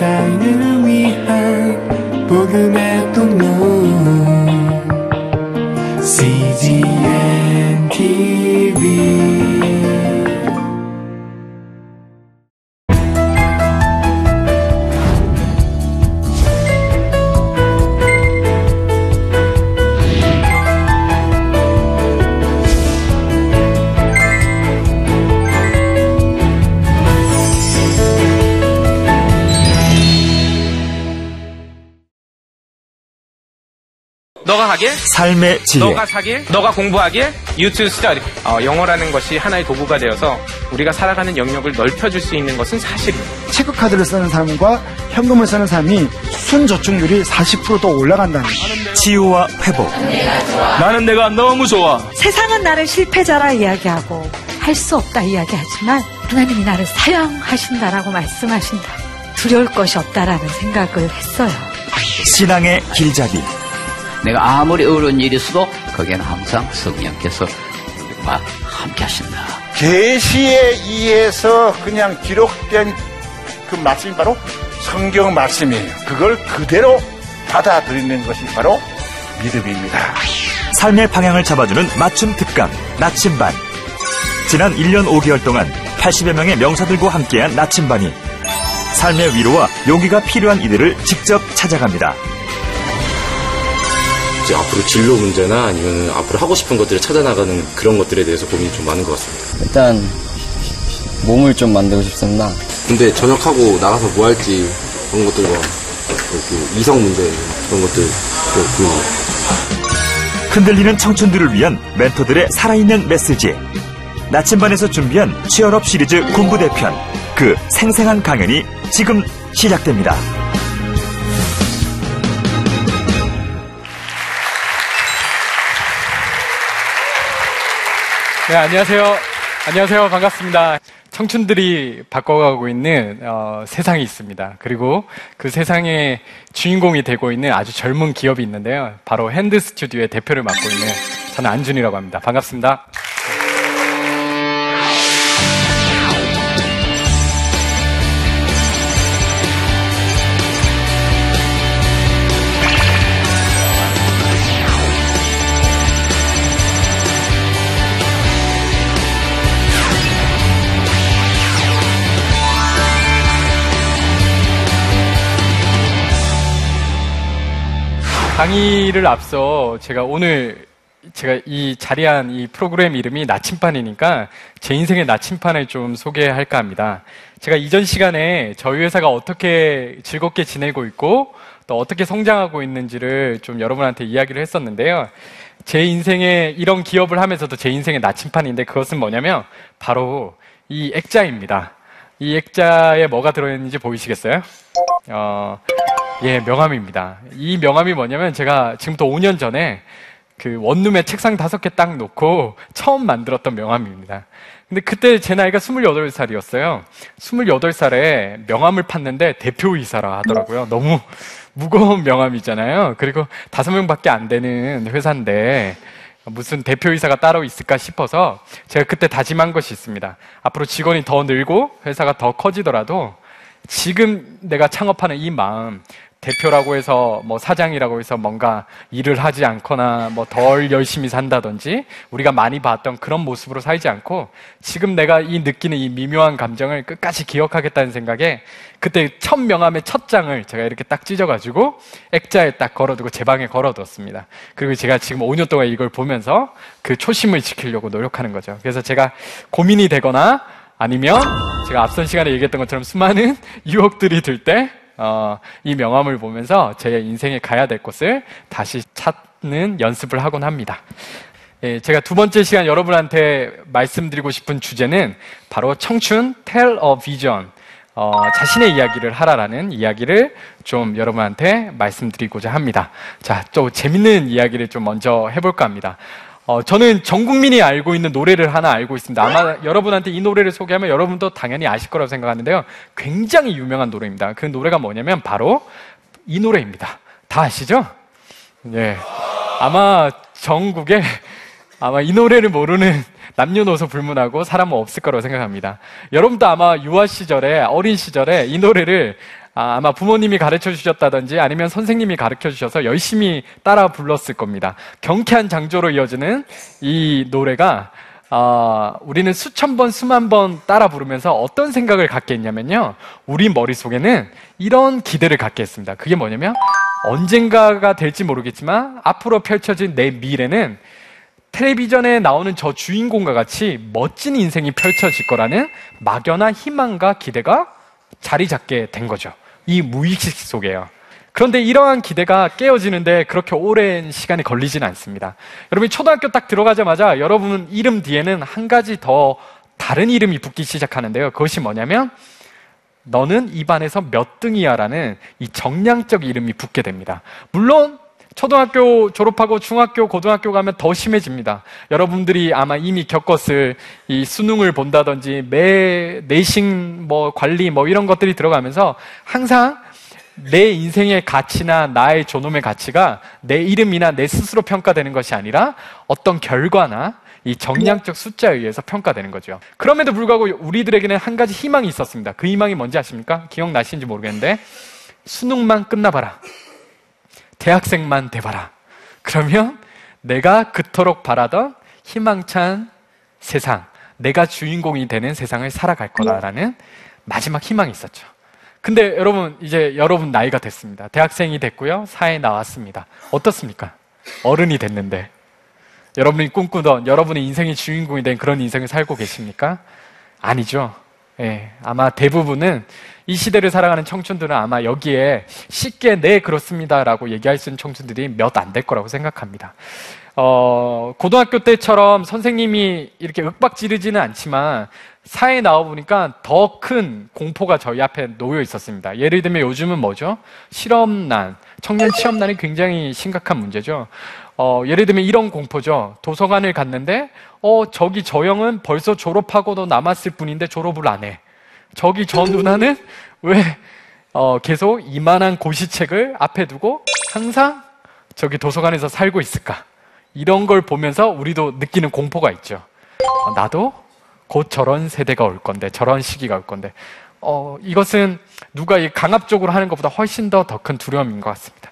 세상을 위한 복음의 삶의 지혜 너가 사길, 너가 공부하길, to study. 어, 영어라는 것이 하나의 도구가 되어서 우리가 살아가는 영역을 넓혀줄 수 있는 것은 사실입니다. 체크카드를 쓰는 사람과 현금을 쓰는 사람이 순저축률이 40%더 올라간다는. 치유와 회복 나는 내가 너무 좋아. 세상은 나를 실패자라 이야기하고 할 수 없다 이야기하지만 하나님이 나를 사용하신다라고 말씀하신다. 두려울 것이 없다라는 생각을 했어요. 신앙의 길잡이 내가 아무리 어려운 일이 있어도 거기에는 항상 성령께서 우리와 함께 하신다. 계시에 의해서 그냥 기록된 그 말씀이 바로 성경 말씀이에요. 그걸 그대로 받아들이는 것이 바로 믿음입니다. 삶의 방향을 잡아주는 맞춤 특강 나침반 지난 1년 5개월 동안 80여 명의 명사들과 함께한 나침반이 삶의 위로와 용기가 필요한 이들을 직접 찾아갑니다. 이제 앞으로 진로 문제나 아니면 앞으로 하고 싶은 것들을 찾아나가는 그런 것들에 대해서 고민이 좀 많은 것 같습니다. 일단 몸을 좀 만들고 싶습니다. 근데 전역하고 나가서 뭐 할지 그런 것들과 그 이성 문제 그런 것들. 흔들리는 청춘들을 위한 멘토들의 살아있는 메시지 나침반에서 준비한 취업업 시리즈 군부대편 그 생생한 강연이 지금 시작됩니다. 네, 안녕하세요. 안녕하세요. 반갑습니다. 청춘들이 바꿔가고 있는 어, 세상이 있습니다. 그리고 그 세상의 주인공이 되고 있는 아주 젊은 기업이 있는데요. 바로 핸드 스튜디오의 대표를 맡고 있는 저는 안준이라고 합니다. 반갑습니다. 강의를 앞서 제가 오늘 제가 이 자리한 이 프로그램 이름이 나침판이니까 제 인생의 나침판을 좀 소개할까 합니다. 제가 이전 시간에 저희 회사가 어떻게 즐겁게 지내고 있고 또 어떻게 성장하고 있는지를 좀 여러분한테 이야기를 했었는데요. 제 인생에 이런 기업을 하면서도 제 인생의 나침판인데 그것은 뭐냐면 바로 이 액자입니다. 이 액자에 뭐가 들어있는지 보이시겠어요? 어, 예, 명함입니다. 이 명함이 뭐냐면 제가 지금부터 5년 전에 그 원룸에 책상 다섯 개 딱 놓고 처음 만들었던 명함입니다. 근데 그때 제 나이가 28살이었어요. 28살에 명함을 팠는데 대표이사라 하더라고요. 너무 무거운 명함이잖아요. 그리고 다섯 명밖에 안 되는 회사인데 무슨 대표이사가 따로 있을까 싶어서 제가 그때 다짐한 것이 있습니다. 앞으로 직원이 더 늘고 회사가 더 커지더라도 지금 내가 창업하는 이 마음, 대표라고 해서 뭐 사장이라고 해서 뭔가 일을 하지 않거나 뭐 덜 열심히 산다든지 우리가 많이 봤던 그런 모습으로 살지 않고 지금 내가 이 느끼는 이 미묘한 감정을 끝까지 기억하겠다는 생각에 그때 첫 명함의 첫 장을 제가 이렇게 딱 찢어가지고 액자에 딱 걸어두고 제 방에 걸어뒀습니다. 그리고 제가 지금 5년 동안 이걸 보면서 그 초심을 지키려고 노력하는 거죠. 그래서 제가 고민이 되거나 아니면 제가 앞선 시간에 얘기했던 것처럼 수많은 유혹들이 들 때 어, 이 명함을 보면서 제 인생에 가야 될 곳을 다시 찾는 연습을 하곤 합니다. 예, 제가 두 번째 시간 여러분한테 말씀드리고 싶은 주제는 바로 청춘 tell a vision. 어, 자신의 이야기를 하라라는 이야기를 좀 여러분한테 말씀드리고자 합니다. 자, 또 재밌는 이야기를 좀 먼저 해볼까 합니다. 어, 저는 전 국민이 알고 있는 노래를 하나 알고 있습니다. 아마 여러분한테 이 노래를 소개하면 여러분도 당연히 아실 거라고 생각하는데요. 굉장히 유명한 노래입니다. 그 노래가 뭐냐면 바로 이 노래입니다. 다 아시죠? 예. 아마 전국에 아마 이 노래를 모르는 남녀노소 불문하고 사람은 없을 거라고 생각합니다. 여러분도 아마 유아 시절에 어린 시절에 이 노래를 아, 아마 부모님이 가르쳐 주셨다든지 아니면 선생님이 가르쳐 주셔서 열심히 따라 불렀을 겁니다. 경쾌한 장조로 이어지는 이 노래가 아, 우리는 수천 번, 수만 번 따라 부르면서 어떤 생각을 갖게 했냐면요. 우리 머릿속에는 이런 기대를 갖게 했습니다. 그게 뭐냐면 언젠가가 될지 모르겠지만 앞으로 펼쳐진 내 미래는 텔레비전에 나오는 저 주인공과 같이 멋진 인생이 펼쳐질 거라는 막연한 희망과 기대가 자리 잡게 된 거죠. 이 무의식 속에요. 그런데 이러한 기대가 깨어지는데 그렇게 오랜 시간이 걸리지는 않습니다. 여러분이 초등학교 딱 들어가자마자 여러분 이름 뒤에는 한 가지 더 다른 이름이 붙기 시작하는데요. 그것이 뭐냐면 너는 이 반에서 몇 등이야라는 이 정량적 이름이 붙게 됩니다. 물론 초등학교 졸업하고 중학교, 고등학교 가면 더 심해집니다. 여러분들이 아마 이미 겪었을 이 수능을 본다든지 매 내신 뭐 관리 뭐 이런 것들이 들어가면서 항상 내 인생의 가치나 나의 존엄의 가치가 내 이름이나 내 스스로 평가되는 것이 아니라 어떤 결과나 이 정량적 숫자에 의해서 평가되는 거죠. 그럼에도 불구하고 우리들에게는 한 가지 희망이 있었습니다. 그 희망이 뭔지 아십니까? 기억나시는지 모르겠는데 수능만 끝나봐라. 대학생만 돼봐라. 그러면 내가 그토록 바라던 희망찬 세상, 내가 주인공이 되는 세상을 살아갈 거다라는 마지막 희망이 있었죠. 근데 여러분, 이제 여러분 나이가 됐습니다. 대학생이 됐고요. 사회에 나왔습니다. 어떻습니까? 어른이 됐는데. 여러분이 꿈꾸던 여러분의 인생의 주인공이 된 그런 인생을 살고 계십니까? 아니죠. 예, 아마 대부분은 이 시대를 살아가는 청춘들은 아마 여기에 쉽게 네 그렇습니다라고 얘기할 수 있는 청춘들이 몇 안 될 거라고 생각합니다. 어, 고등학교 때처럼 선생님이 이렇게 윽박 지르지는 않지만 사회에 나와 보니까 더 큰 공포가 저희 앞에 놓여 있었습니다. 예를 들면 요즘은 뭐죠? 실업난, 청년 취업난이 굉장히 심각한 문제죠. 어, 예를 들면 이런 공포죠. 도서관을 갔는데, 어, 저기 저 형은 벌써 졸업하고도 남았을 뿐인데 졸업을 안 해. 저기 저 누나는 왜, 어, 계속 이만한 고시책을 앞에 두고 항상 저기 도서관에서 살고 있을까? 이런 걸 보면서 우리도 느끼는 공포가 있죠. 어, 나도 곧 저런 세대가 올 건데, 저런 시기가 올 건데, 어, 이것은 누가 이 강압적으로 하는 것보다 훨씬 더 더 큰 두려움인 것 같습니다.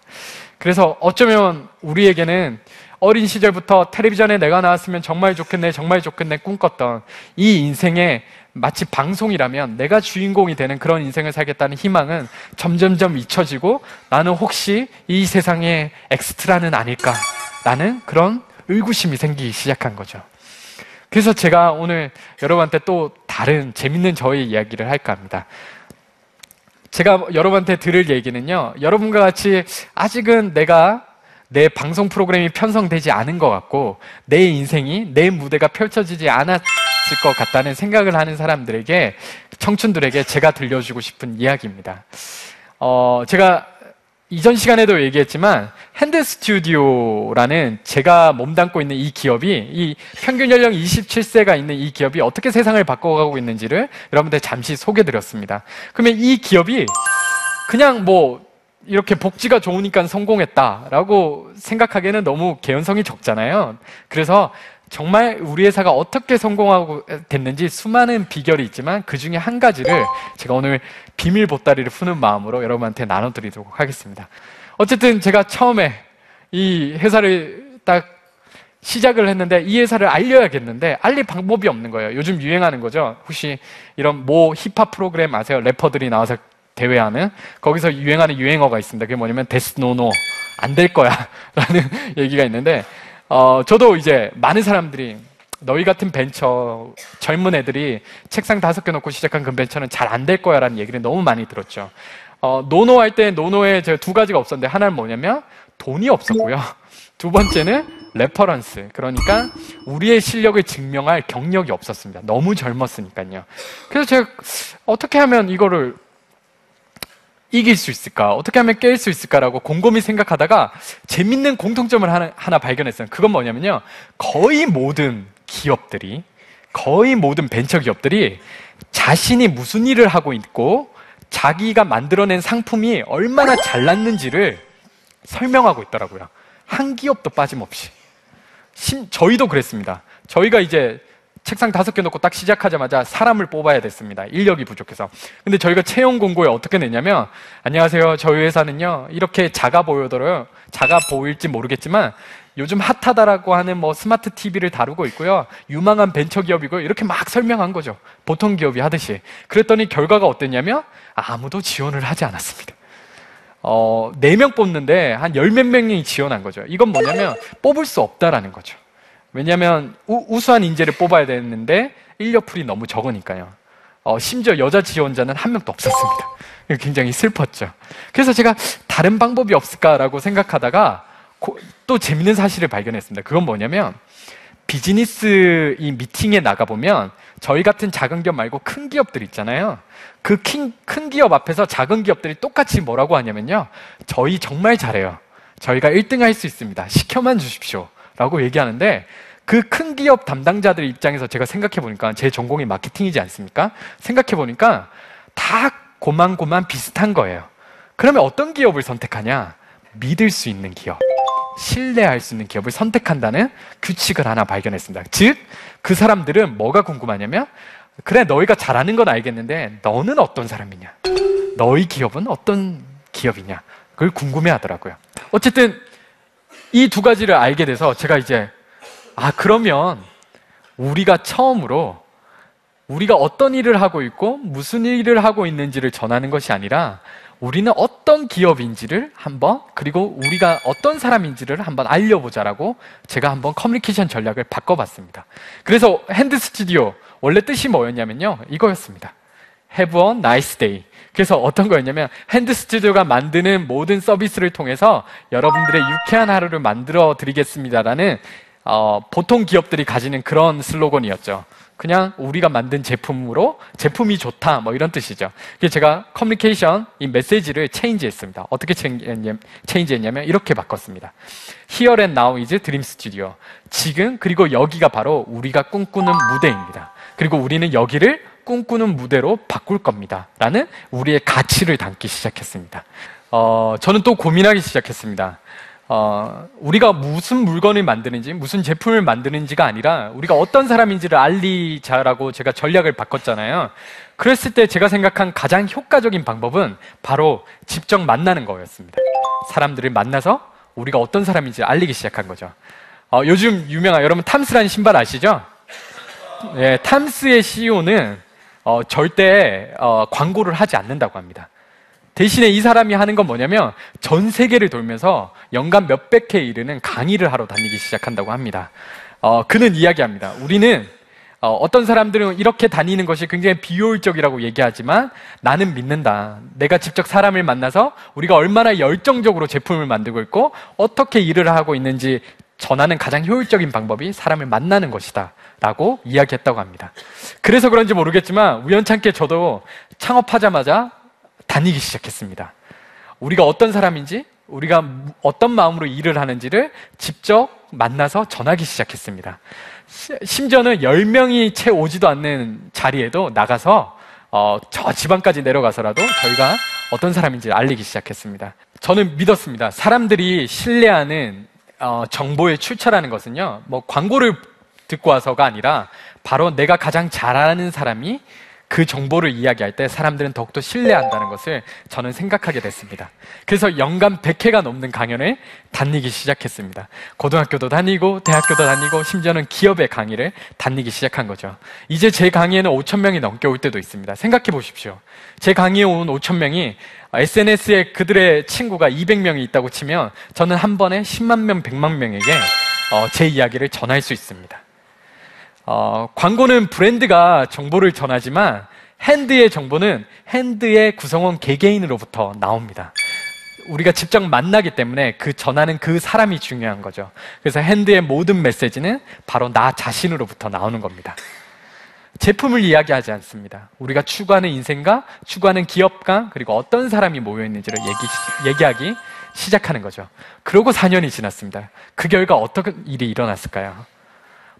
그래서 어쩌면 우리에게는 어린 시절부터 텔레비전에 내가 나왔으면 정말 좋겠네, 정말 좋겠네 꿈꿨던 이 인생이 마치 방송이라면 내가 주인공이 되는 그런 인생을 살겠다는 희망은 점점점 잊혀지고 나는 혹시 이 세상의 엑스트라는 아닐까 라는 그런 의구심이 생기기 시작한 거죠. 그래서 제가 오늘 여러분한테 또 다른 재밌는 저의 이야기를 할까 합니다. 제가 여러분한테 드릴 얘기는요, 여러분과 같이 아직은 내가 내 방송 프로그램이 편성되지 않은 것 같고, 내 인생이, 내 무대가 펼쳐지지 않았을 것 같다는 생각을 하는 사람들에게, 청춘들에게 제가 들려주고 싶은 이야기입니다. 어, 제가 이전 시간에도 얘기했지만, 핸드 스튜디오라는 제가 몸담고 있는 이 기업이, 이 평균 연령 27세가 있는 이 기업이 어떻게 세상을 바꿔가고 있는지를 여러분들 잠시 소개드렸습니다. 그러면 이 기업이 그냥 뭐, 이렇게 복지가 좋으니까 성공했다라고 생각하기에는 너무 개연성이 적잖아요. 그래서 정말 우리 회사가 어떻게 성공하고 됐는지 수많은 비결이 있지만 그 중에 한 가지를 제가 오늘 비밀 보따리를 푸는 마음으로 여러분한테 나눠드리도록 하겠습니다. 어쨌든 제가 처음에 이 회사를 딱 시작을 했는데 이 회사를 알려야겠는데 알릴 방법이 없는 거예요. 요즘 유행하는 거죠. 혹시 이런 모 힙합 프로그램 아세요? 래퍼들이 나와서 대회하는 거기서 유행하는 유행어가 있습니다. 그게 뭐냐면 데스노노 안 될 거야 라는 얘기가 있는데 어, 저도 이제 많은 사람들이 너희 같은 벤처 젊은 애들이 책상 다섯 개 놓고 시작한 그 벤처는 잘 안 될 거야라는 얘기를 너무 많이 들었죠. 어, no no 할 때 no no에 제가 두 가지가 없었는데 하나는 뭐냐면 돈이 없었고요. 두 번째는 reference. 그러니까 우리의 실력을 증명할 경력이 없었습니다. 너무 젊었으니까요. 그래서 제가 어떻게 하면 이거를 이길 수 있을까? 어떻게 하면 깰 수 있을까라고 곰곰이 생각하다가 재밌는 공통점을 하나, 하나 발견했어요. 그건 뭐냐면요. 거의 모든 기업들이, 거의 모든 벤처 기업들이 자신이 무슨 일을 하고 있고 자기가 만들어낸 상품이 얼마나 잘났는지를 설명하고 있더라고요. 한 기업도 빠짐없이. 심, 저희도 그랬습니다. 저희가 이제 책상 다섯 개 놓고 딱 시작하자마자 사람을 뽑아야 됐습니다. 인력이 부족해서. 근데 저희가 채용 공고에 어떻게 냈냐면, 안녕하세요. 저희 회사는요, 이렇게 작아 보여더라요. 작아 보일지 모르겠지만, 요즘 핫하다라고 하는 뭐 스마트 TV를 다루고 있고요. 유망한 벤처 기업이고요. 이렇게 막 설명한 거죠. 보통 기업이 하듯이. 그랬더니 결과가 어땠냐면, 아무도 지원을 하지 않았습니다. 어, 4명 뽑는데 한 열 몇 명이 지원한 거죠. 이건 뭐냐면 뽑을 수 없다라는 거죠. 왜냐하면 우, 수한 인재를 뽑아야 되는데 인력풀이 너무 적으니까요. 어, 심지어 여자 지원자는 한 명도 없었습니다. 굉장히 슬펐죠. 그래서 제가 다른 방법이 없을까라고 생각하다가 고, 또 재밌는 사실을 발견했습니다. 그건 뭐냐면 비즈니스 이 미팅에 나가보면 저희 같은 작은 기업 말고 큰 기업들 있잖아요. 그 큰 기업 앞에서 작은 기업들이 똑같이 뭐라고 하냐면요. 저희 정말 잘해요. 저희가 1등 할 수 있습니다. 시켜만 주십시오. 라고 얘기하는데 그 큰 기업 담당자들 입장에서 제가 생각해 보니까 제 전공이 마케팅이지 않습니까? 생각해 보니까 다 고만고만 비슷한 거예요. 그러면 어떤 기업을 선택하냐? 믿을 수 있는 기업. 신뢰할 수 있는 기업을 선택한다는 규칙을 하나 발견했습니다. 즉, 그 사람들은 뭐가 궁금하냐면, 그래, 너희가 잘하는 건 알겠는데, 너는 어떤 사람이냐? 너희 기업은 어떤 기업이냐? 그걸 궁금해 하더라고요. 어쨌든, 이 두 가지를 알게 돼서 제가 이제, 아, 그러면 우리가 처음으로 우리가 어떤 일을 하고 있고 무슨 일을 하고 있는지를 전하는 것이 아니라 우리는 어떤 기업인지를 한번 그리고 우리가 어떤 사람인지를 한번 알려보자라고 제가 한번 커뮤니케이션 전략을 바꿔봤습니다. 그래서 핸드 스튜디오 원래 뜻이 뭐였냐면요 이거였습니다. Have a nice day. 그래서 어떤 거였냐면 핸드 스튜디오가 만드는 모든 서비스를 통해서 여러분들의 유쾌한 하루를 만들어 드리겠습니다라는 어, 보통 기업들이 가지는 그런 슬로건이었죠. 그냥 우리가 만든 제품으로 제품이 좋다 뭐 이런 뜻이죠. 그래서 제가 커뮤니케이션 이 메시지를 change했습니다. 어떻게 change했냐면 이렇게 바꿨습니다. Here and now is Dream Studio. 지금 그리고 여기가 바로 우리가 꿈꾸는 무대입니다. 그리고 우리는 여기를 꿈꾸는 무대로 바꿀 겁니다. 라는 우리의 가치를 담기 시작했습니다. 어, 저는 또 고민하기 시작했습니다. 어, 우리가 무슨 물건을 만드는지, 무슨 제품을 만드는지가 아니라 우리가 어떤 사람인지를 알리자라고 제가 전략을 바꿨잖아요. 그랬을 때 제가 생각한 가장 효과적인 방법은 바로 직접 만나는 거였습니다. 사람들을 만나서 우리가 어떤 사람인지 알리기 시작한 거죠. 어, 요즘 유명한 여러분 탐스라는 신발 아시죠? 네, 탐스의 CEO는 어, 절대 어, 광고를 하지 않는다고 합니다. 대신에 이 사람이 하는 건 뭐냐면 전 세계를 돌면서 연간 몇백 회 이르는 강의를 하러 다니기 시작한다고 합니다. 어, 그는 이야기합니다. 우리는 어, 떤 사람들은 이렇게 다니는 것이 굉장히 비효율적이라고 얘기하지만 나는 믿는다. 내가 직접 사람을 만나서 우리가 얼마나 열정적으로 제품을 만들고 있고 어떻게 일을 하고 있는지 전하는 가장 효율적인 방법이 사람을 만나는 것이다. 라고 이야기했다고 합니다. 그래서 그런지 모르겠지만 우연찮게 저도 창업하자마자 다니기 시작했습니다. 우리가 어떤 사람인지, 우리가 어떤 마음으로 일을 하는지를 직접 만나서 전하기 시작했습니다. 심지어는 10명이 채 오지도 않는 자리에도 나가서 어, 저 지방까지 내려가서라도 저희가 어떤 사람인지 알리기 시작했습니다. 저는 믿었습니다. 사람들이 신뢰하는 어, 정보에 출처라는 것은요, 뭐 광고를 듣고 와서가 아니라 바로 내가 가장 잘 아는 사람이 그 정보를 이야기할 때 사람들은 더욱더 신뢰한다는 것을 저는 생각하게 됐습니다. 그래서 연간 100회가 넘는 강연을 다니기 시작했습니다. 고등학교도 다니고 대학교도 다니고 심지어는 기업의 강의를 다니기 시작한 거죠. 이제 제 강의에는 5천 명이 넘게 올 때도 있습니다. 생각해 보십시오. 제 강의에 온 5천 명이 SNS에 그들의 친구가 200명이 있다고 치면 저는 한 번에 10만 명, 100만 명에게 어, 제 이야기를 전할 수 있습니다. 어, 광고는 브랜드가 정보를 전하지만 핸드의 정보는 핸드의 구성원 개개인으로부터 나옵니다. 우리가 직접 만나기 때문에 그 전하는 그 사람이 중요한 거죠. 그래서 핸드의 모든 메시지는 바로 나 자신으로부터 나오는 겁니다. 제품을 이야기하지 않습니다. 우리가 추구하는 인생과 추구하는 기업과 그리고 어떤 사람이 모여 있는지를 얘기, 얘기하기 시작하는 거죠. 그러고 4년이 지났습니다. 그 결과 어떤 일이 일어났을까요?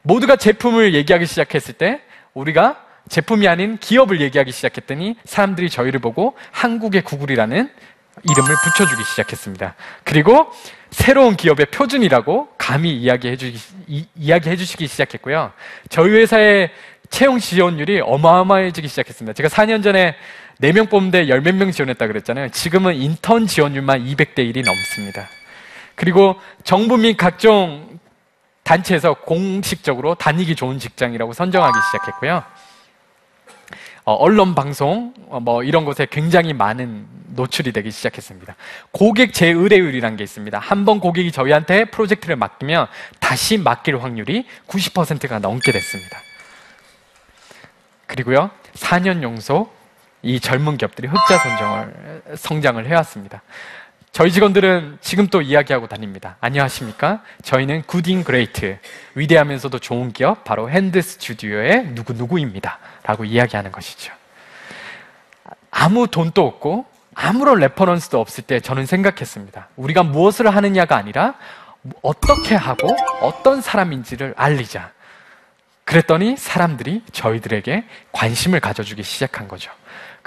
모두가 제품을 얘기하기 시작했을 때 우리가 제품이 아닌 기업을 얘기하기 시작했더니 사람들이 저희를 보고 한국의 구글이라는 이름을 붙여주기 시작했습니다. 그리고 새로운 기업의 표준이라고 감히 이야기해 주기, 이, 이야기해 주시기 시작했고요. 저희 회사의 채용 지원율이 어마어마해지기 시작했습니다. 제가 4년 전에 4명 뽑는데 10몇 명 지원했다 그랬잖아요. 지금은 인턴 지원율만 200대 1이 넘습니다. 그리고 정부 및 각종 단체에서 공식적으로 다니기 좋은 직장이라고 선정하기 시작했고요. 어, 언론 방송 어, 뭐 이런 곳에 굉장히 많은 노출이 되기 시작했습니다. 고객 재의뢰율이라는 게 있습니다. 한 번 고객이 저희한테 프로젝트를 맡기면 다시 맡길 확률이 90%가 넘게 됐습니다. 그리고요, 4년 연속 이 젊은 기업들이 흑자 성장을 성장을 해왔습니다. 저희 직원들은 지금 또 이야기하고 다닙니다. 안녕하십니까? 저희는 Good and Great, 위대하면서도 좋은 기업, 바로 핸드 스튜디오의 누구누구입니다. 라고 이야기하는 것이죠. 아무 돈도 없고, 아무런 reference도 없을 때 저는 생각했습니다. 우리가 무엇을 하느냐가 아니라, 어떻게 하고 어떤 사람인지를 알리자. 그랬더니 사람들이 저희들에게 관심을 가져주기 시작한 거죠.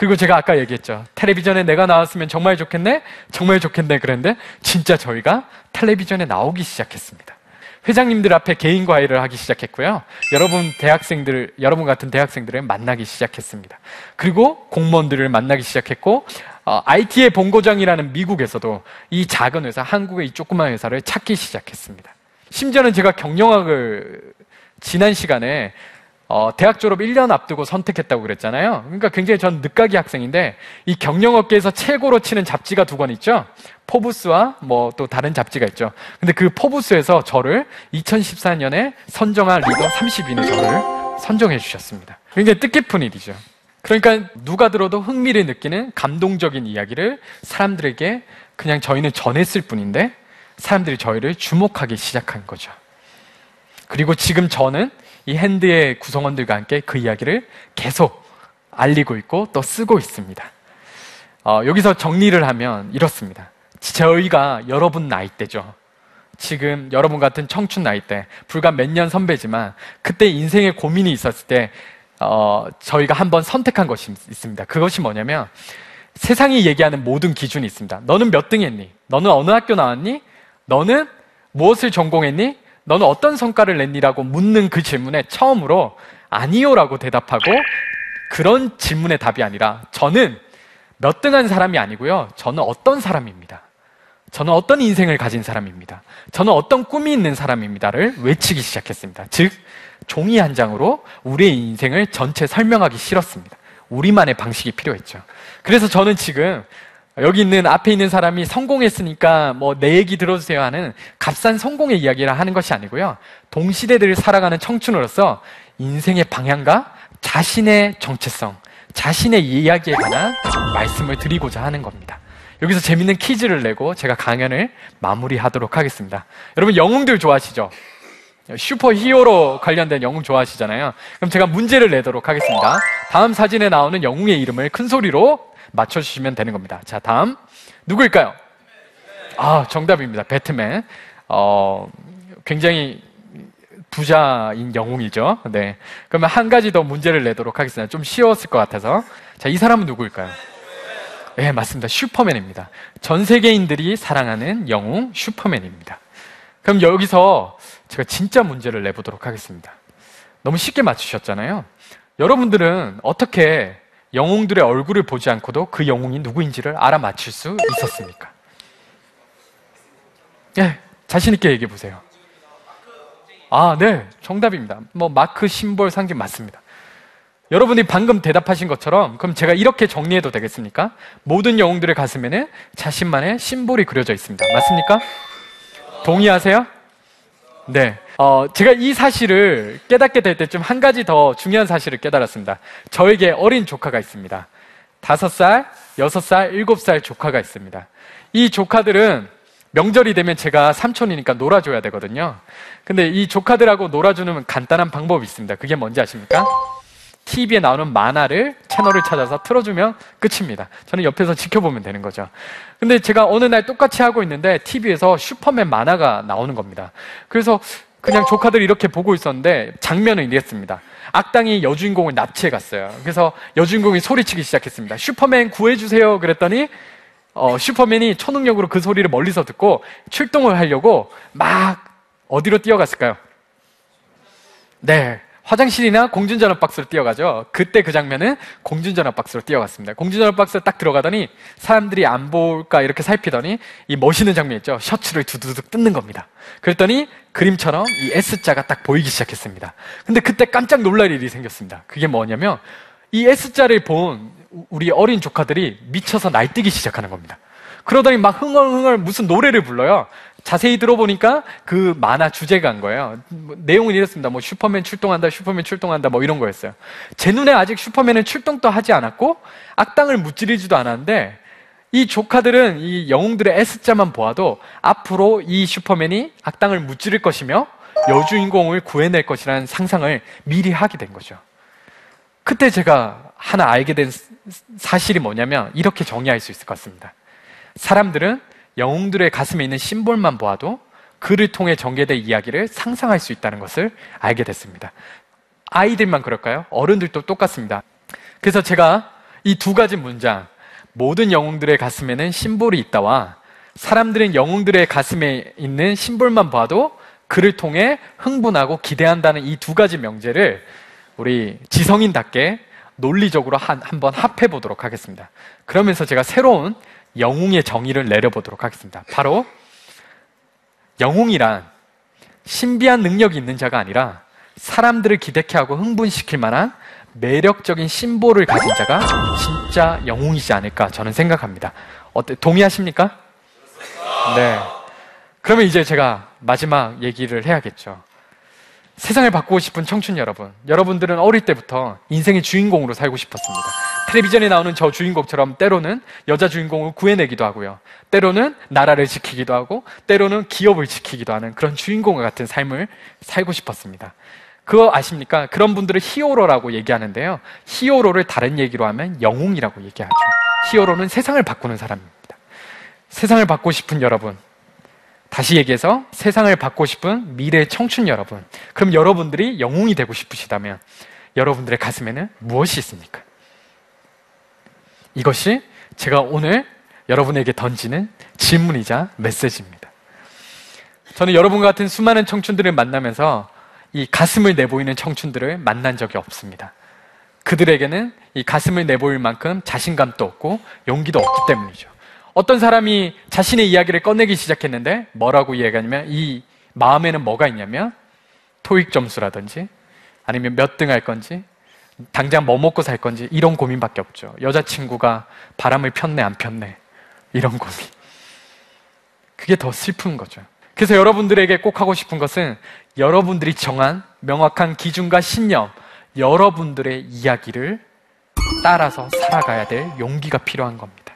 그리고 제가 아까 얘기했죠. 텔레비전에 내가 나왔으면 정말 좋겠네? 정말 좋겠네. 그랬는데 진짜 저희가 텔레비전에 나오기 시작했습니다. 회장님들 앞에 개인 과외를 하기 시작했고요. 여러분 대학생들, 여러분 같은 대학생들을 만나기 시작했습니다. 그리고 공무원들을 만나기 시작했고, 어, IT의 본고장이라는 미국에서도 이 작은 회사, 한국의 이 조그만 회사를 찾기 시작했습니다. 심지어는 제가 경영학을 지난 시간에 어, 대학 졸업 1년 앞두고 선택했다고 그랬잖아요. 그러니까 굉장히 전 늦가기 학생인데 이 경영업계에서 최고로 치는 잡지가 두 권 있죠. 포브스와 뭐 또 다른 잡지가 있죠. 근데 그 포브스에서 저를 2014년에 선정한 리더 30인의 저를 선정해 주셨습니다. 굉장히 뜻깊은 일이죠. 그러니까 누가 들어도 흥미를 느끼는 감동적인 이야기를 사람들에게 그냥 저희는 전했을 뿐인데 사람들이 저희를 주목하기 시작한 거죠. 그리고 지금 저는 이 핸드의 구성원들과 함께 그 이야기를 계속 알리고 있고 또 쓰고 있습니다. 어, 여기서 정리를 하면 이렇습니다. 저희가 여러분 나이대죠. 지금 여러분 같은 청춘 나이대, 불과 몇 년 선배지만 그때 인생에 고민이 있었을 때 어, 저희가 한번 선택한 것이 있습니다. 그것이 뭐냐면 세상이 얘기하는 모든 기준이 있습니다. 너는 몇 등 했니? 너는 어느 학교 나왔니? 너는 무엇을 전공했니? 너는 어떤 성과를 냈니라고 묻는 그 질문에 처음으로 아니요라고 대답하고 그런 질문의 답이 아니라 저는 몇 등한 사람이 아니고요. 저는 어떤 사람입니다. 저는 어떤 인생을 가진 사람입니다. 저는 어떤 꿈이 있는 사람입니다를 외치기 시작했습니다. 즉, 종이 한 장으로 우리의 인생을 전체 설명하기 싫었습니다. 우리만의 방식이 필요했죠. 그래서 저는 지금 여기 있는 앞에 있는 사람이 성공했으니까 뭐 내 얘기 들어주세요 하는 값싼 성공의 이야기를 하는 것이 아니고요. 동시대들을 살아가는 청춘으로서 인생의 방향과 자신의 정체성, 자신의 이야기에 관한 말씀을 드리고자 하는 겁니다. 여기서 재밌는 퀴즈를 내고 제가 강연을 마무리하도록 하겠습니다. 여러분 영웅들 좋아하시죠? 슈퍼 히어로 관련된 영웅 좋아하시잖아요. 그럼 제가 문제를 내도록 하겠습니다. 다음 사진에 나오는 영웅의 이름을 큰 소리로 맞춰주시면 되는 겁니다. 자, 다음. 누구일까요? 아, 정답입니다. 배트맨. 어, 굉장히 부자인 영웅이죠. 네. 그러면 한 가지 더 문제를 내도록 하겠습니다. 좀 쉬웠을 것 같아서. 자, 이 사람은 누구일까요? 네, 맞습니다. 슈퍼맨입니다. 전 세계인들이 사랑하는 영웅 슈퍼맨입니다. 그럼 여기서 제가 진짜 문제를 내보도록 하겠습니다. 너무 쉽게 맞추셨잖아요. 여러분들은 어떻게 영웅들의 얼굴을 보지 않고도 그 영웅이 누구인지를 알아맞힐 수 있었습니까? 네, 자신 있게 얘기해 보세요. 아, 네, 정답입니다. 뭐, 마크 심볼 상징 맞습니다. 여러분이 방금 대답하신 것처럼, 그럼 제가 이렇게 정리해도 되겠습니까? 모든 영웅들의 가슴에는 자신만의 심볼이 그려져 있습니다. 맞습니까? 동의하세요? 네. 어, 제가 이 사실을 깨닫게 될 때쯤 한 가지 더 중요한 사실을 깨달았습니다. 저에게 어린 조카가 있습니다. 다섯 살, 여섯 살, 일곱 살 조카가 있습니다. 이 조카들은 명절이 되면 제가 삼촌이니까 놀아줘야 되거든요. 근데 이 조카들하고 놀아주는 간단한 방법이 있습니다. 그게 뭔지 아십니까? TV에 나오는 만화를 채널을 찾아서 틀어주면 끝입니다. 저는 옆에서 지켜보면 되는 거죠. 근데 제가 어느 날 똑같이 하고 있는데 TV에서 슈퍼맨 만화가 나오는 겁니다. 그래서 그냥 조카들이 이렇게 보고 있었는데 장면은 이랬습니다. 악당이 여주인공을 납치해 갔어요. 그래서 여주인공이 소리치기 시작했습니다. 슈퍼맨 구해주세요. 그랬더니 어, 슈퍼맨이 초능력으로 그 소리를 멀리서 듣고 출동을 하려고 막 어디로 뛰어갔을까요? 네. 화장실이나 공중전화 박스로 뛰어가죠. 그때 그 장면은 공중전화 박스로 뛰어갔습니다. 공중전화 박스에 딱 들어가더니 사람들이 안 볼까 이렇게 살피더니 이 멋있는 장면 있죠. 셔츠를 두두둑 뜯는 겁니다. 그랬더니 그림처럼 이 S자가 딱 보이기 시작했습니다. 근데 그때 깜짝 놀랄 일이 생겼습니다. 그게 뭐냐면 이 S자를 본 우리 어린 조카들이 미쳐서 날뛰기 시작하는 겁니다. 그러더니 막 흥얼흥얼 무슨 노래를 불러요. 자세히 들어보니까 그 만화 주제가 한 거예요. 뭐 내용은 이랬습니다. 뭐 슈퍼맨 출동한다, 슈퍼맨 출동한다, 뭐 이런 거였어요. 제 눈에 아직 슈퍼맨은 출동도 하지 않았고 악당을 무찌르지도 않았는데 이 조카들은 이 영웅들의 S자만 보아도 앞으로 이 슈퍼맨이 악당을 무찌를 것이며 여주인공을 구해낼 것이라는 상상을 미리 하게 된 거죠. 그때 제가 하나 알게 된 사실이 뭐냐면 이렇게 정의할 수 있을 것 같습니다. 사람들은 영웅들의 가슴에 있는 심볼만 보아도 그를 통해 전개될 이야기를 상상할 수 있다는 것을 알게 됐습니다. 아이들만 그럴까요? 어른들도 똑같습니다. 그래서 제가 이 두 가지 문장, 모든 영웅들의 가슴에는 심볼이 있다와 사람들은 영웅들의 가슴에 있는 심볼만 봐도 그를 통해 흥분하고 기대한다는 이 두 가지 명제를 우리 지성인답게 논리적으로 한, 한번 합해 보도록 하겠습니다. 그러면서 제가 새로운 영웅의 정의를 내려보도록 하겠습니다. 바로 영웅이란 신비한 능력이 있는 자가 아니라 사람들을 기대케 하고 흥분시킬 만한 매력적인 심볼을 가진 자가 진짜 영웅이지 않을까 저는 생각합니다. 어때 동의하십니까? 네. 그러면 이제 제가 마지막 얘기를 해야겠죠. 세상을 바꾸고 싶은 청춘 여러분. 여러분들은 어릴 때부터 인생의 주인공으로 살고 싶었습니다. 텔레비전에 나오는 저 주인공처럼 때로는 여자 주인공을 구해내기도 하고요. 때로는 나라를 지키기도 하고, 때로는 기업을 지키기도 하는 그런 주인공과 같은 삶을 살고 싶었습니다. 그거 아십니까? 그런 분들을 히어로라고 얘기하는데요. 히어로를 다른 얘기로 하면 영웅이라고 얘기하죠. 히어로는 세상을 바꾸는 사람입니다. 세상을 바꾸고 싶은 여러분. 다시 얘기해서 세상을 바꾸고 싶은 미래 청춘 여러분. 그럼 여러분들이 영웅이 되고 싶으시다면 여러분들의 가슴에는 무엇이 있습니까? 이것이 제가 오늘 여러분에게 던지는 질문이자 메시지입니다. 저는 여러분 같은 수많은 청춘들을 만나면서 이 가슴을 내보이는 청춘들을 만난 적이 없습니다. 그들에게는 이 가슴을 내보일 만큼 자신감도 없고 용기도 없기 때문이죠. 어떤 사람이 자신의 이야기를 꺼내기 시작했는데 뭐라고 이야기하냐면 이 마음에는 뭐가 있냐면 토익 점수라든지 아니면 몇 등 할 건지 당장 뭐 먹고 살 건지 이런 고민밖에 없죠. 여자친구가 바람을 폈네 안 폈네 이런 고민. 그게 더 슬픈 거죠. 그래서 여러분들에게 꼭 하고 싶은 것은 여러분들이 정한 명확한 기준과 신념, 여러분들의 이야기를 따라서 살아가야 될 용기가 필요한 겁니다.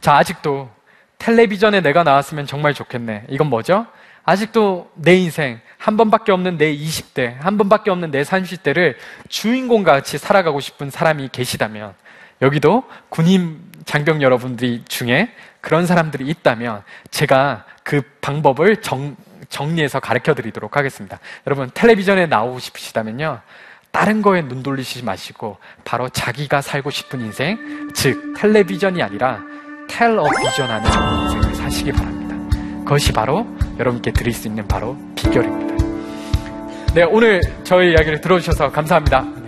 자, 아직도 텔레비전에 내가 나왔으면 정말 좋겠네. 이건 뭐죠? 아직도 내 인생, 한 번밖에 없는 내 20대, 한 번밖에 없는 내 30대를 주인공 같이 살아가고 싶은 사람이 계시다면, 여기도 군인 장병 여러분들이 중에 그런 사람들이 있다면, 제가 그 방법을 정, 정리해서 가르쳐 드리도록 하겠습니다. 여러분, 텔레비전에 나오고 싶으시다면요. 다른 거에 눈 돌리시지 마시고, 바로 자기가 살고 싶은 인생, 즉, 텔레비전이 아니라 텔어비전 하는 인생을 사시기 바랍니다. 그것이 바로 여러분께 드릴 수 있는 바로 비결입니다. 네, 오늘 저희 이야기를 들어주셔서 감사합니다.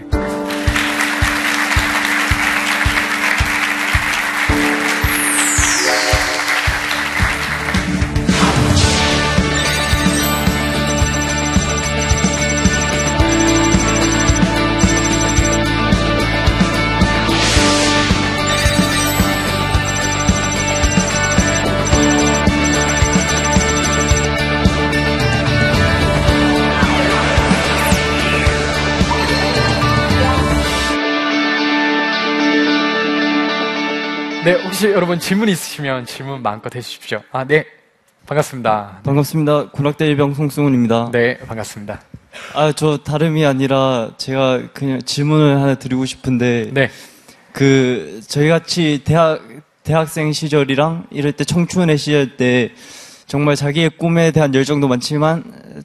네, 혹시 여러분 질문 있으시면 질문 마음껏 해주십시오. 아, 네. 반갑습니다. 반갑습니다. 군악대 일병 송승훈입니다. 네, 반갑습니다. 아, 저 다름이 아니라 제가 그냥 질문을 하나 드리고 싶은데 네. 그 저희 같이 대학 대학생 시절이랑 이럴 때 청춘의 시절 때 정말 자기의 꿈에 대한 열정도 많지만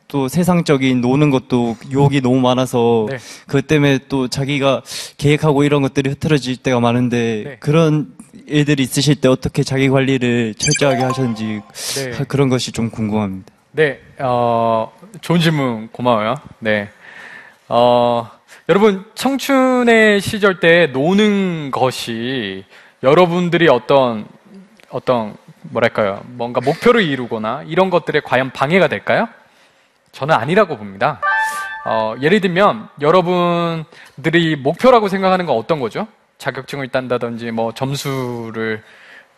또 세상적인 노는 것도 유혹이 너무 많아서 네. 그것 때문에 또 자기가 계획하고 이런 것들이 흐트러질 때가 많은데 네. 그런 일들이 있으실 때 어떻게 자기 관리를 철저하게 하셨는지 네. 그런 것이 좀 궁금합니다. 네, 어, 좋은 질문 고마워요. 네. 어, 여러분, 청춘의 시절 때 노는 것이 여러분들이 어떤, 어떤, 뭐랄까요. 뭔가 목표를 이루거나 이런 것들에 과연 방해가 될까요? 저는 아니라고 봅니다. 어, 예를 들면, 여러분들이 목표라고 생각하는 건 어떤 거죠? 자격증을 딴다든지, 뭐, 점수를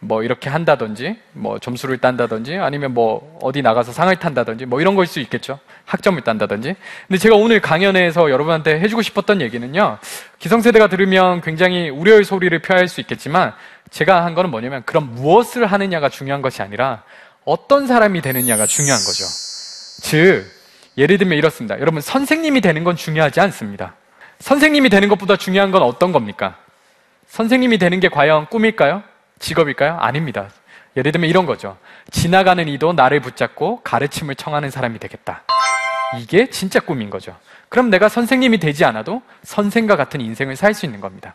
뭐 이렇게 한다든지 뭐 점수를 딴다든지 아니면 뭐 어디 나가서 상을 탄다든지 뭐 이런 걸 수 있겠죠 학점을 딴다든지 근데 제가 오늘 강연에서 여러분한테 해주고 싶었던 얘기는요 기성세대가 들으면 굉장히 우려의 소리를 표할 수 있겠지만 제가 한 거는 뭐냐면 그럼 무엇을 하느냐가 중요한 것이 아니라 어떤 사람이 되느냐가 중요한 거죠 즉 예를 들면 이렇습니다 여러분 선생님이 되는 건 중요하지 않습니다 선생님이 되는 것보다 중요한 건 어떤 겁니까 선생님이 되는 게 과연 꿈일까요? 직업일까요? 아닙니다. 예를 들면 이런 거죠. 지나가는 이도 나를 붙잡고 가르침을 청하는 사람이 되겠다. 이게 진짜 꿈인 거죠. 그럼 내가 선생님이 되지 않아도 선생과 같은 인생을 살 수 있는 겁니다.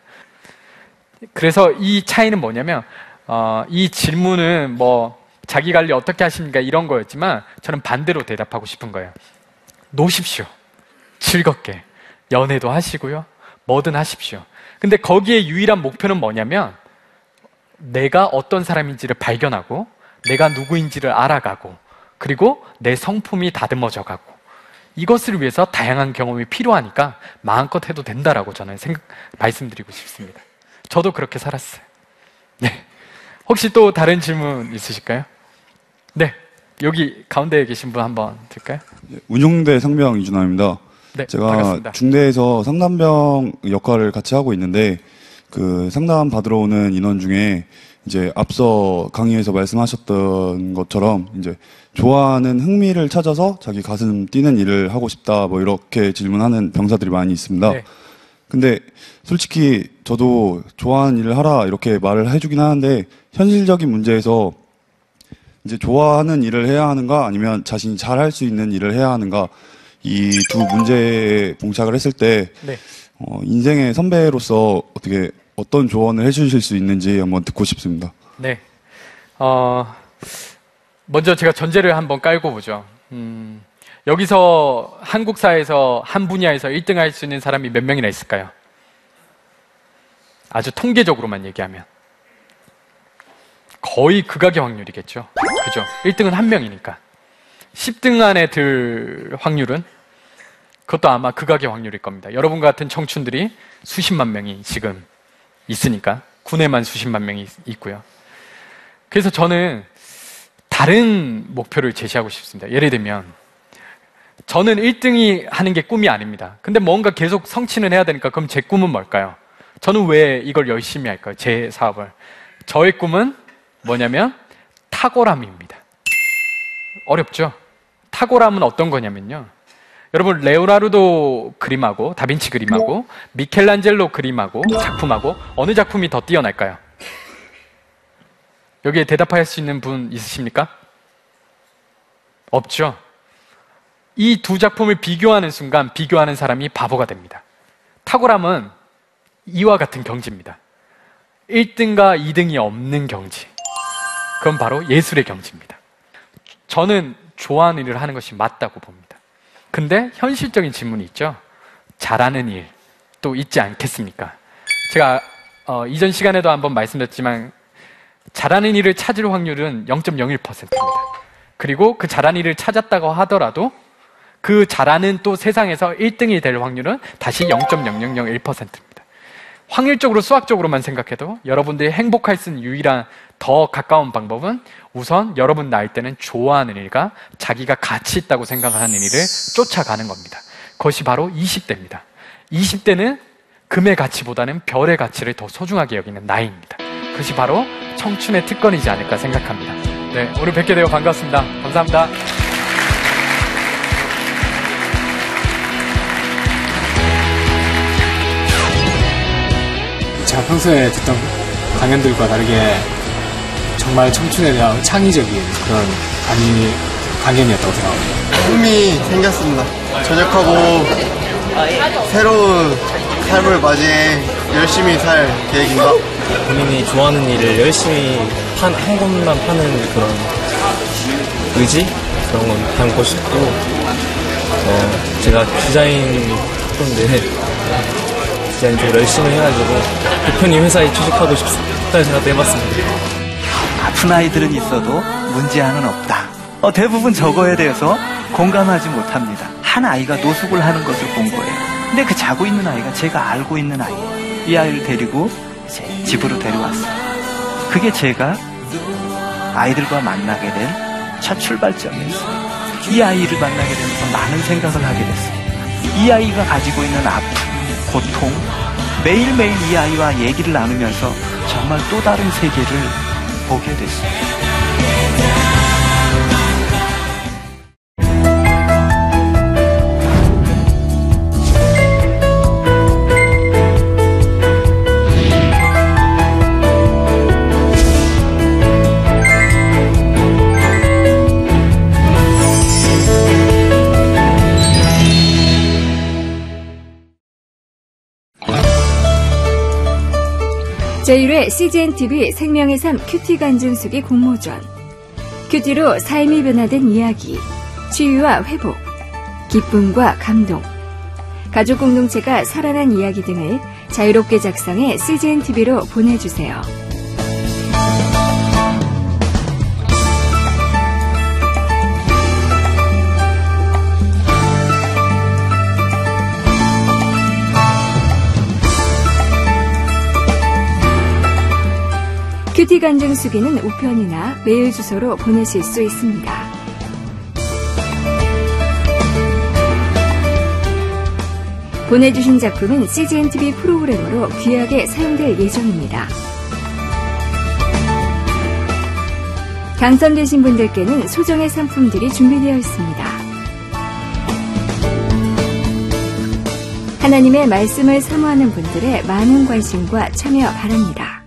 그래서 이 차이는 뭐냐면, 어, 이 질문은 뭐, 자기 관리 어떻게 하십니까? 이런 거였지만, 저는 반대로 대답하고 싶은 거예요. 노십시오. 즐겁게. 연애도 하시고요. 뭐든 하십시오. 근데 거기에 유일한 목표는 뭐냐면, 내가 어떤 사람인지를 발견하고 내가 누구인지를 알아가고 그리고 내 성품이 다듬어져 가고 이것을 위해서 다양한 경험이 필요하니까 마음껏 해도 된다라고 저는 생각 말씀드리고 싶습니다. 저도 그렇게 살았어요. 네. 혹시 또 다른 질문 있으실까요? 네. 여기 가운데에 계신 분 한번 들까요? 운용대 상병 이준환입니다. 네, 제가 반갑습니다. 중대에서 상담병 역할을 같이 하고 있는데 그 상담 받으러 오는 인원 중에 이제 앞서 강의에서 말씀하셨던 것처럼 이제 좋아하는 흥미를 찾아서 자기 가슴 뛰는 일을 하고 싶다 뭐 이렇게 질문하는 병사들이 많이 있습니다. 네. 근데 솔직히 저도 좋아하는 일을 하라 이렇게 말을 해주긴 하는데 현실적인 문제에서 이제 좋아하는 일을 해야 하는가 아니면 자신이 잘할 수 있는 일을 해야 하는가 이 두 문제에 봉착을 했을 때 네. 어, 인생의 선배로서 어떻게 어떤 조언을 해주실 수 있는지 한번 듣고 싶습니다. 네. 어, 먼저 제가 전제를 한번 깔고 보죠. 음, 여기서 한국 사회에서 한 분야에서 1등 할 수 있는 사람이 몇 명이나 있을까요? 아주 통계적으로만 얘기하면. 거의 극악의 확률이겠죠. 그죠? 1등은 한 명이니까. 10등 안에 들 확률은 그것도 아마 극악의 확률일 겁니다. 여러분 같은 청춘들이 수십만 명이 지금 있으니까 군에만 수십만 명이 있- 있고요. 그래서 저는 다른 목표를 제시하고 싶습니다. 예를 들면 저는 1등이 하는 게 꿈이 아닙니다. 근데 뭔가 계속 성취는 해야 되니까 그럼 제 꿈은 뭘까요? 저는 왜 이걸 열심히 할까요? 제 사업을. 저의 꿈은 뭐냐면 탁월함입니다. 어렵죠? 탁월함은 어떤 거냐면요. 여러분 레오나르도 그림하고 다빈치 그림하고 미켈란젤로 그림하고 작품하고 어느 작품이 더 뛰어날까요? 여기에 대답할 수 있는 분 있으십니까? 없죠. 이 두 작품을 비교하는 순간 비교하는 사람이 바보가 됩니다. 탁월함은 이와 같은 경지입니다. 1등과 2등이 없는 경지. 그건 바로 예술의 경지입니다. 저는 좋아하는 일을 하는 것이 맞다고 봅니다. 근데 현실적인 질문이 있죠. 잘하는 일 또 있지 않겠습니까? 제가 어, 이전 시간에도 한번 말씀드렸지만 잘하는 일을 찾을 확률은 0.01%입니다. 그리고 그 잘하는 일을 찾았다고 하더라도 그 잘하는 또 세상에서 1등이 될 확률은 다시 0.0001%입니다. 확률적으로 수학적으로만 생각해도 여러분들이 행복할 수 있는 유일한 더 가까운 방법은 우선 여러분 나이 때는 좋아하는 일과 자기가 가치 있다고 생각하는 일을 쫓아가는 겁니다. 그것이 바로 20대입니다. 20대는 금의 가치보다는 별의 가치를 더 소중하게 여기는 나이입니다. 그것이 바로 청춘의 특권이지 않을까 생각합니다. 네, 오늘 뵙게 되어 반갑습니다. 감사합니다. 제가 평소에 듣던 강연들과 다르게 정말 청춘에 대한 창의적인 그런 강의, 강연이었다고 생각합니다. 꿈이 생겼습니다. 전역하고 새로운 삶을 맞이해 열심히 살 계획입니다. 본인이 좋아하는 일을 열심히 판, 한 곳만 파는 그런 의지? 그런 건 담고 싶고, 어, 제가 디자인 학부인데, 디자인 좀 열심히 해가지고, 대표님 회사에 취직하고 싶다는 생각도 해봤습니다. 아픈 아이들은 있어도 문제아는 없다. 어, 대부분 저거에 대해서 공감하지 못합니다. 한 아이가 노숙을 하는 것을 본 거예요. 근데 그 자고 있는 아이가 제가 알고 있는 아이. 이 아이를 데리고 이제 집으로 데려왔어요. 그게 제가 아이들과 만나게 된 첫 출발점이었어요. 이 아이를 만나게 되면서 많은 생각을 하게 됐어요. 이 아이가 가지고 있는 아픔, 고통, 매일매일 이 아이와 얘기를 나누면서 정말 또 다른 세계를 보게 됐어요. 제1회 CGNTV 생명의 삶 큐티 간증수기 공모전. 큐티로 삶이 변화된 이야기, 치유와 회복, 기쁨과 감동, 가족 공동체가 살아난 이야기 등을 자유롭게 작성해 CGNTV로 보내주세요. 큐티 간증 수기는 우편이나 메일 주소로 보내실 수 있습니다. 보내주신 작품은 CGNTV 프로그램으로 귀하게 사용될 예정입니다. 당선되신 분들께는 소정의 상품들이 준비되어 있습니다. 하나님의 말씀을 사모하는 분들의 많은 관심과 참여 바랍니다.